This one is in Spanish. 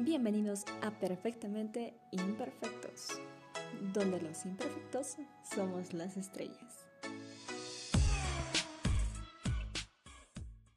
Bienvenidos a Perfectamente Imperfectos, donde los imperfectos somos las estrellas.